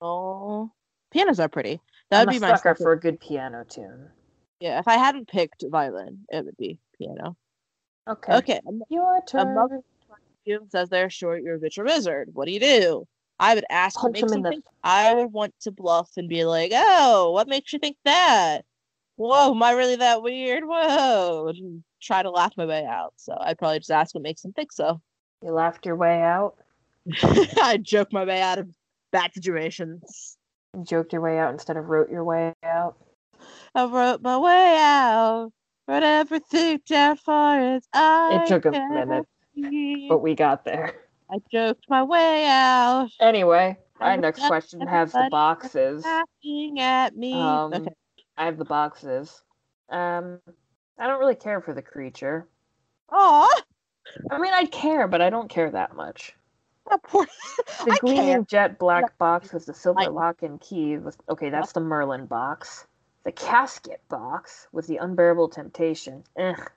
Oh, pianos are pretty. That I'm would a be my sucker for a good piano tune. Yeah, if I hadn't picked violin, it would be piano. Okay. Okay, Your turn. says they're short, you're a bitch or wizard. What do you do? I would ask Punch him in the- I would want to bluff and be like, "Oh, what makes you think that? Whoa, am I really that weird? Whoa!" And try to laugh my way out. So I'd probably just ask what makes them think so. You laughed your way out. I'd joke my way out of bad situations. You joked your way out instead of wrote your way out. I wrote my way out, wrote everything down for as I It took a minute, but we got there. I joked my way out. Anyway, my next question has the boxes. laughing at me. Um, okay. I have the boxes. Um, I don't really care for the creature. Aw, I mean, I'd care, but I don't care that much. that poor. The I gleaming care. jet black box with the silver I- lock and key. With okay, that's the Merlin box. The casket box with the unbearable temptation. Ugh.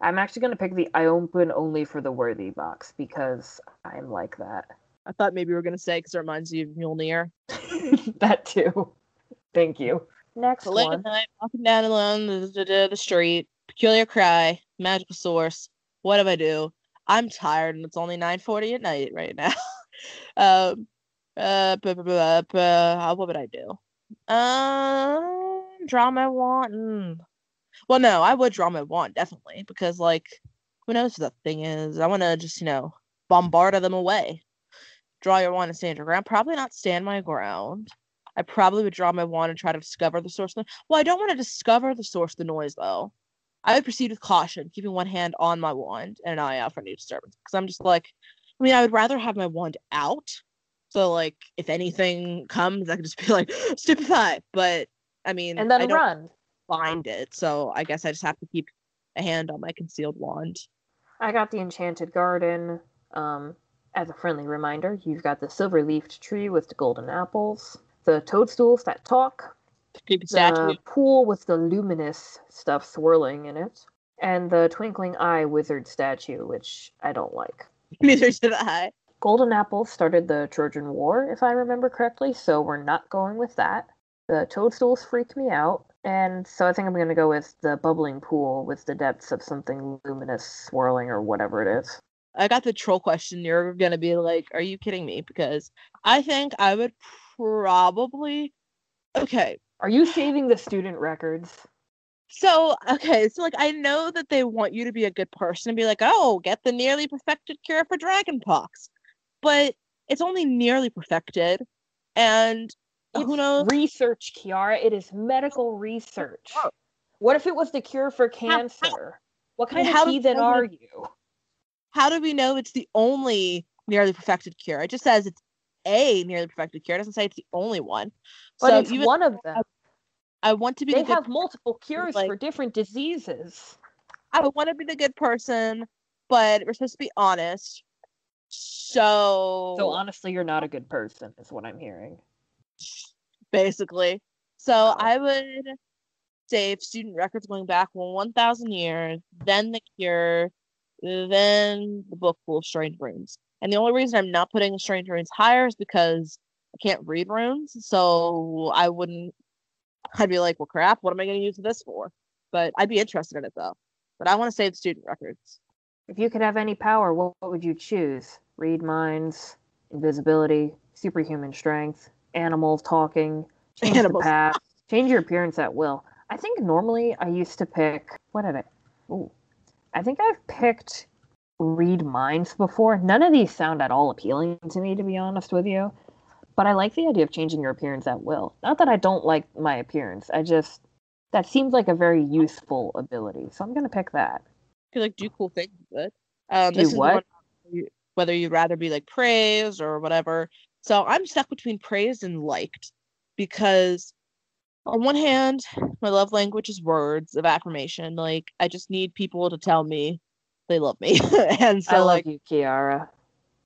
I'm actually gonna pick the I open only for the worthy box because I'm like that. I thought maybe you were gonna say because it reminds you of Mjolnir. that too. Thank you. Next late one. at night, walking down along the, the, the, street, peculiar cry, magical source. What do I do? I'm tired and it's only 9:40 at night right now. um, uh, uh, what would I do? Um, draw my wand. Mm. Well, no, I would draw my wand definitely because, like, who knows what the thing is? I want to just, you know, bombard them away. Draw your wand and stand your ground. Probably not stand my ground. I probably would draw my wand and try to discover the source. Of the... Well, I don't want to discover the source of the noise though. I would proceed with caution, keeping one hand on my wand and an eye out for any disturbance. Because I'm just like, I mean, I would rather have my wand out. So like, if anything comes, I could just be like, stupefy. But I mean, and then I don't run. find it. So I guess I just have to keep a hand on my concealed wand. I got the Enchanted Garden. Um, as a friendly reminder, you've got the silver leafed tree with the golden apples, the toadstools that talk, Creepy the pool with the luminous stuff swirling in it, and the twinkling eye wizard statue, which I don't like. Neither did I. Golden apples started the Trojan War, if I remember correctly, so we're not going with that. The toadstools freak me out, and so I think I'm going to go with the bubbling pool with the depths of something luminous swirling or whatever it is. I got the troll question. You're gonna be like, "Are you kidding me?" Because I think I would probably. Okay, Are you saving the student records? so okay, so like I know that they want you to be a good person and be like, "Oh, get the nearly perfected cure for dragonpox," but it's only nearly perfected, and who knows? Research, Kiara. It is medical research. Oh. What if it was the cure for cancer? What I mean, kind of heathen are you? How do we know it's the only nearly perfected cure? It just says it's a nearly perfected cure. It doesn't say it's the only one. But so it's even one of them. I want to be They the good have multiple cures like- for different diseases. I want to be the good person, but we're supposed to be honest. So, So honestly, you're not a good person, is what I'm hearing. basically, so Oh. I would save student records going back 1,000 years, then the cure, then the book full of strange runes. And the only reason I'm not putting strange runes higher is because I can't read runes, so I wouldn't. I'd be like, well, crap. What am I going to use this for? But I'd be interested in it though. But I want to save student records. If you could have any power, what, what would you choose? Read minds, invisibility, superhuman strength, animals talking, change Animals. the past, change your appearance at will. I think normally I used to pick. What did I? Ooh, I think I've picked read minds before. None of these sound at all appealing to me, to be honest with you. But I like the idea of changing your appearance at will. Not that I don't like my appearance. I just that seems like a very useful ability. So I'm gonna pick that. could like do cool things with it. Um, Do this is the what? one whether you'd rather be like praised or whatever. So I'm stuck between praised and liked because on one hand, my love language is words of affirmation. Like I just need people to tell me they love me, and so I love like you, Kiara.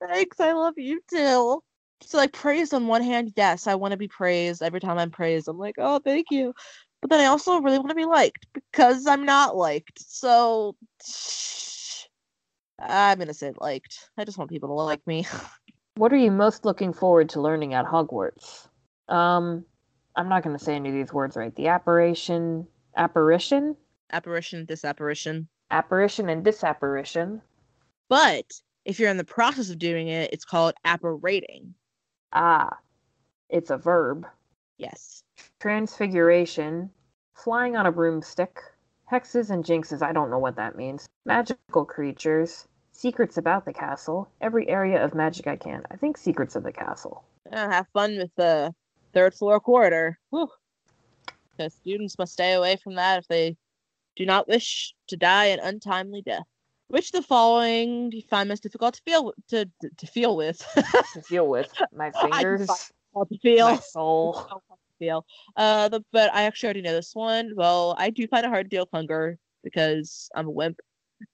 thanks, I love you too. So like praise on one hand, yes, I want to be praised every time I'm praised. I'm like, oh, thank you. But then I also really want to be liked because I'm not liked. So I'm gonna say liked. I just want people to like me. What are you most looking forward to learning at Hogwarts? Um, I'm not going to say any of these words right. The apparition, apparition, Apparition, disapparition. Apparition, and disapparition. But if you're in the process of doing it, it's called apparating. Ah, it's a verb. Yes. Transfiguration, flying on a broomstick, hexes and jinxes. I don't know what that means. Magical creatures, secrets about the castle. Every area of magic I can. I think secrets of the castle. Uh, have fun with the third floor corridor. Whew. The students must stay away from that if they do not wish to die an untimely death. Which the following do you find most difficult to feel to to, to feel with? To deal with my fingers, to feel. my soul. Feel. Uh, the, but I actually already know this one. Well, I do find it hard to deal with hunger because I'm a wimp.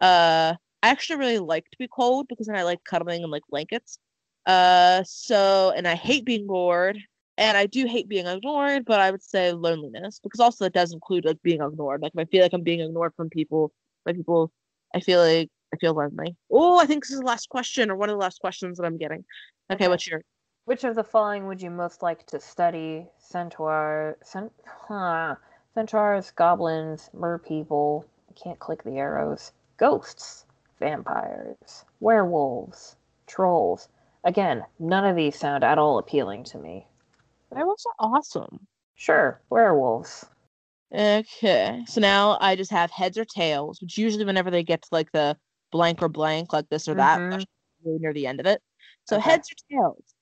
Uh, I actually really like to be cold because then I like cuddling and like blankets. Uh, so and I hate being bored, and I do hate being ignored. But I would say loneliness because also it does include like being ignored. Like if I feel like I'm being ignored from people, by people, I feel like I feel lonely. Oh, I think this is the last question or one of the last questions that I'm getting. Okay, Okay. what's your Which of the following would you most like to study? Centaur, cent, huh, centaurs, goblins, merpeople. I can't click the arrows. Ghosts, vampires, werewolves, trolls. Again, none of these sound at all appealing to me. Werewolves are awesome. Sure, werewolves. Okay, so now I just have heads or tails, which usually whenever they get to like the blank or blank, like this or that, Mhm. that's really near the end of it. So Okay. heads or tails.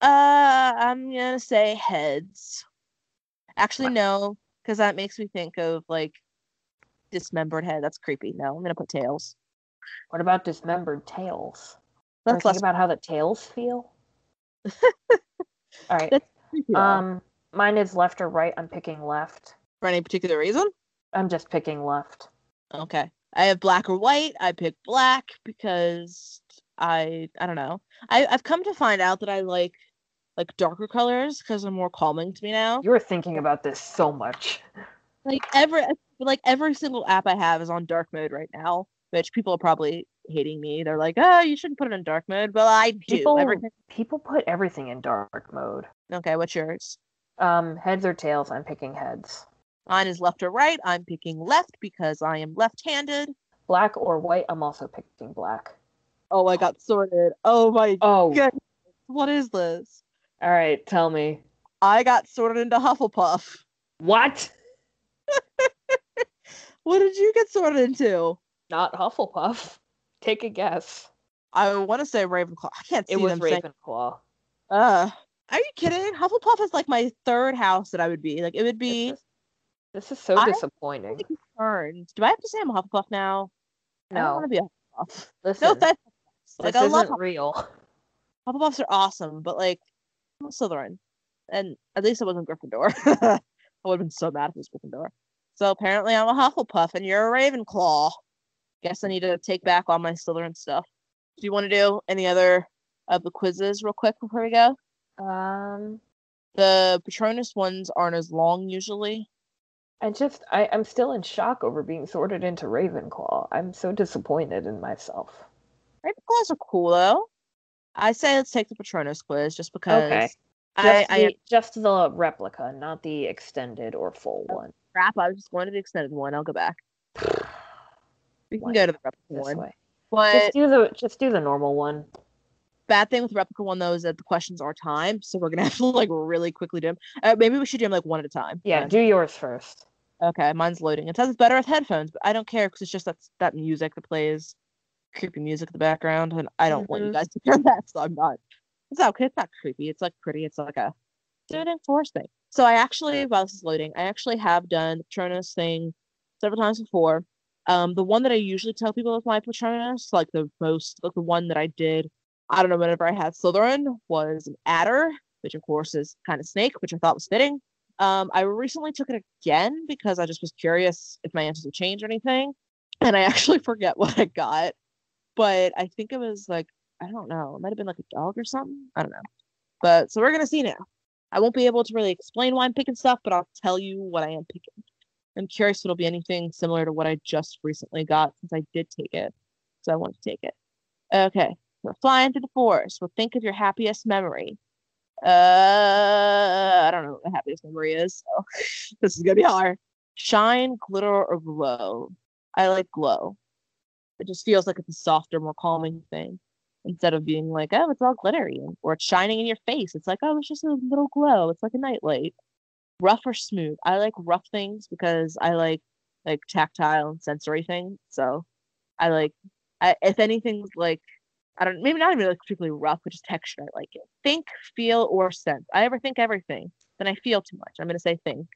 Uh, I'm gonna say heads. Actually, no, because that makes me think of like dismembered head. That's creepy. No, I'm gonna put tails. What about dismembered tails? Let's think about how the tails feel. All right. That's Um, mine is left or right. I'm picking left. for any particular reason. I'm just picking left. Okay. I have black or white. I pick black because I I don't know. I I've come to find out that I like like darker colors because they're more calming to me now. You were thinking about this so much. Like every like every single app I have is on dark mode right now, which people are probably hating me. They're like, "Oh, you shouldn't put it in dark mode." Well, I do. People, Everything. people put everything in dark mode. Okay, what's yours? Um, heads or tails? I'm picking heads. Mine is left or right. I'm picking left because I am left-handed. Black or white? I'm also picking black. Oh, I got sorted. Oh my Oh, god, what is this? all right. Tell me. I got sorted into Hufflepuff. What? What did you get sorted into? Not Hufflepuff. Take a guess. I want to say Ravenclaw. I can't see It was them saying. Ravenclaw. Uh, are you kidding? Hufflepuff is like my third house that I would be. Like it would be This is, this is so I- disappointing. concerned. Do I have to say I'm a Hufflepuff now? No. I don't want to be a Hufflepuff. listen. No offense. this I isn't love Huff- real. Hufflepuffs are awesome, but like I'm a Slytherin, and at least it wasn't Gryffindor. I would have been so mad if it was Gryffindor. So apparently I'm a Hufflepuff and you're a Ravenclaw. I guess I need to take back all my Slytherin stuff. Do you want to do any other of the quizzes real quick before we go? Um, The Patronus ones aren't as long usually. I just, I, I'm still in shock over being sorted into Ravenclaw. I'm so disappointed in myself. Ravenclaws are cool though. I say let's take the Patronus quiz just because Okay. I, Just, I the, just the replica, not the extended or full one. crap. I was just going to the extended one. I'll go back. We can go to the replica This one. way. But Just do the, just do the normal one. bad thing with replica one though is that the questions are timed, so we're gonna have to like really quickly do them. Uh, maybe we should do them like one at a time. Yeah, Okay. do yours first. Okay, mine's loading. It says it's better with headphones, but I don't care because it's just that that music that plays, creepy music in the background, and I don't want you Mhm. guys to hear that, so I'm not. It's not. It's not creepy. It's like pretty. It's like a student force thing. So I actually, while this is loading, I actually have done the Patronus thing several times before. Um, the one that I usually tell people with my Patronus, like the most, like the one that I did, I don't know, whenever I had Slytherin, was an adder, which of course is kind of snake, which I thought was fitting. Um, I recently took it again because I just was curious if my answers would change or anything, and I actually forget what I got, but I think it was like I don't know, it might have been like a dog or something. I don't know, but so we're gonna see now. I won't be able to really explain why I'm picking stuff, but I'll tell you what I am picking. I'm curious if it'll be anything similar to what I just recently got since I did take it, so I want to take it. Okay, we're flying through the forest. Well, think of your happiest memory. Uh, I don't know what the happiest memory is, so this is gonna be hard. Shine, glitter, or glow. I like glow. It just feels like it's a softer, more calming thing instead of being like, oh, it's all glittery or it's shining in your face. It's like, oh, it's just a little glow. It's like a nightlight. Rough or smooth. I like rough things because I like like tactile and sensory things. So I like, I, if anything's like, I don't, maybe not even like particularly rough, but just texture. I like it. Think, feel, or sense. I ever think everything, then I feel too much. I'm gonna say think.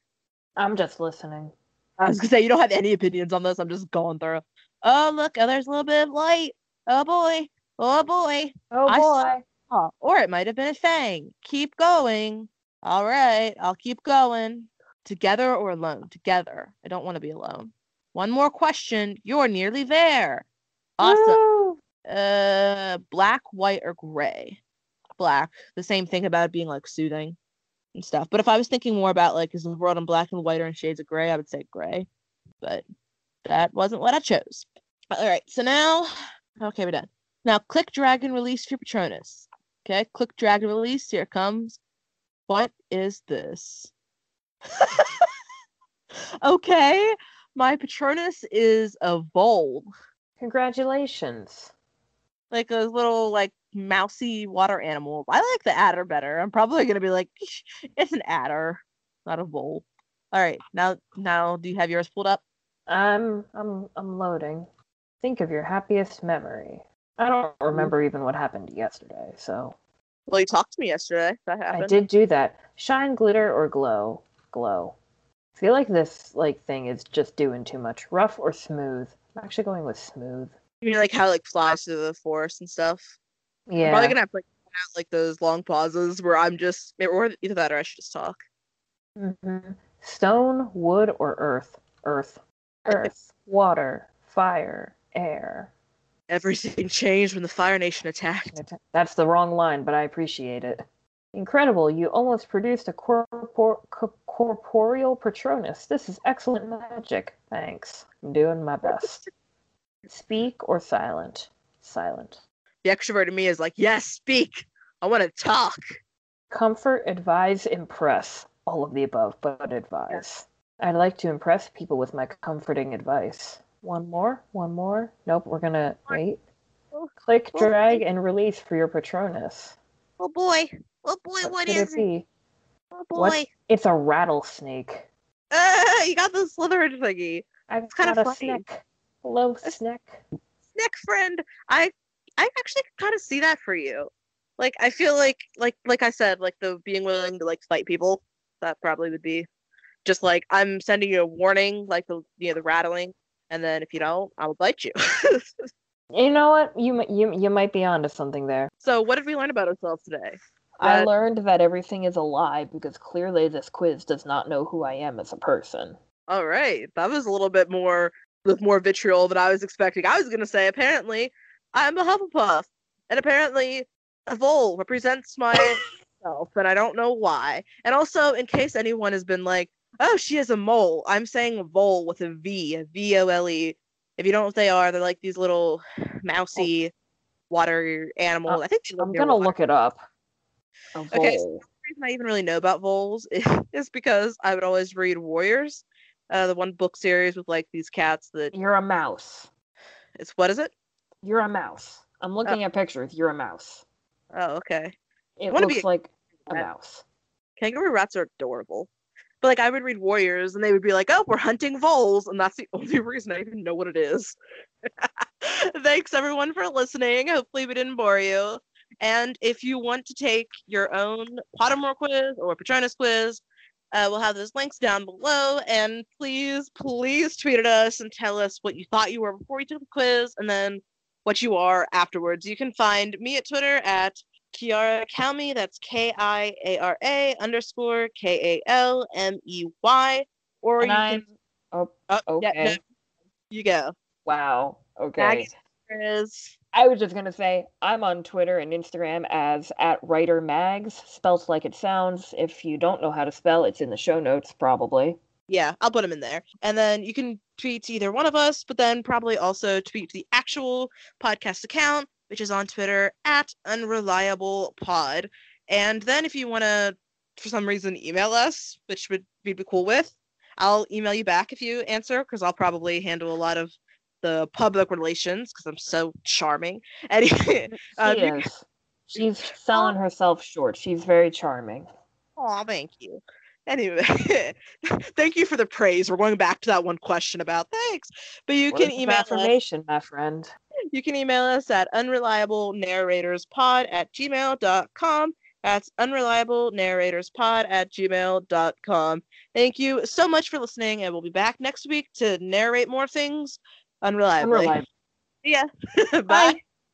I'm just listening. I was gonna say you don't have any opinions on this. I'm just going through. Oh look, oh, there's a little bit of light. Oh boy, oh boy. Oh saw- boy. Oh, or it might have been a fang. Keep going. All right, I'll keep going. Together or alone? Together. I don't want to be alone. One more question. You're nearly there. Awesome. Woo! Uh, black, white, or gray? Black. The same thing about it being like soothing and stuff. But if I was thinking more about like is the world in black and white or in shades of gray, I would say gray. But that wasn't what I chose. All right. So now, okay, we're done. Now click drag and release your Patronus. Okay, click drag and release. Here it comes. What is this? okay, my Patronus is a vole Congratulations. like a little like mousy water animal. I like the adder better. I'm probably gonna be like, it's an adder, not a vole. All right, now now do you have yours pulled up? I'm I'm I'm loading. Think of your happiest memory. I don't mm-hmm. remember even what happened yesterday, so Well, you talked to me yesterday. That happened. I did do that. Shine, glitter, or glow? Glow. I feel like this like thing is just doing too much. Rough or smooth? I'm actually going with smooth. You mean like how it, like flies through the forest and stuff? Yeah. I'm probably gonna have to like like those long pauses where I'm just or either that or I should just talk. Mhm. Stone, wood, or earth? Earth. Earth. Water. Fire. Air. Everything changed when the Fire Nation attacked. That's the wrong line, but I appreciate it. Incredible, you almost produced a corpor- co- corporeal Patronus. This is excellent magic. Thanks. I'm doing my best. Speak or silent? Silent. The extrovert in me is like, yes, speak. I want to talk. Comfort, advise, impress. All of the above, but advise. I'd like to impress people with my comforting advice. One more? One more? Nope, we're gonna wait. Click, drag, and release for your Patronus. Oh boy. Oh boy, What what is it be? Oh What? It's a rattlesnake. Ah, you got the Slytherin thingy. I've kinda got a funny. snack. Hello, snack. Nick friend, I I actually kind of see that for you. Like I feel like like like I said, like the being willing to like fight people, that probably would be just like I'm sending you a warning, like the you know the rattling, and then if you don't, I will bite you. You know what? You you you might be onto something there. so what did we learn about ourselves today? I That- learned that everything is a lie because clearly this quiz does not know who I am as a person. All right, that was a little bit more with more vitriol than I was expecting. I was gonna say apparently I'm a Hufflepuff, and apparently a vole represents myself, and I don't know why. And also, in case anyone has been like, "Oh, she is a mole," I'm saying vole with a V, a V O L E. If you don't know what they are, they're like these little mousy water animals. I think I'm gonna water. look it up. Okay, so- The reason I even really know about voles is because I would always read Warriors, uh, the one book series with like these cats that You're a mouse. it's what is it? You're a mouse. I'm looking at pictures. You're a mouse. Oh, okay. It looks be like a mouse. Kangaroo rats are adorable. But like I would read Warriors and they would be like, "Oh, we're hunting voles," and that's the only reason I even know what it is. Thanks everyone for listening. Hopefully we didn't bore you. And if you want to take your own Pottermore quiz or Patronus quiz, uh, we'll have those links down below. And please, please tweet at us and tell us what you thought you were before you took the quiz, and then what you are afterwards. You can find me at Twitter at Kiara Kalmey. That's K I A R A underscore K A L M E Y. Or And you I'm. can. Oh, Oh, yeah, no, okay. you go. Wow. Okay. Is I was just gonna say I'm on Twitter and Instagram as at writer mags, spelt like it sounds. If you don't know how to spell, it's in the show notes probably. Yeah, I'll put them in there. And then you can tweet to either one of us, but then probably also tweet to the actual podcast account, which is on Twitter at unreliable pod. And then if you want to, for some reason, email us, which would we'd be cool with, I'll email you back if you answer, because I'll probably handle a lot of the public relations because I'm so charming. And She um, is. She's selling herself short. She's very charming. Oh, thank you. Anyway, thank you for the praise. We're going back to that one question about thanks. But you Words can email affirmation, my friend. You can email us at unreliablenarratorspod at gmail.com. That's unreliablenarratorspod at gmail.com. Thank you so much for listening, and we'll be back next week to narrate more things unreliably. Unreliable. Yeah. Bye. Bye.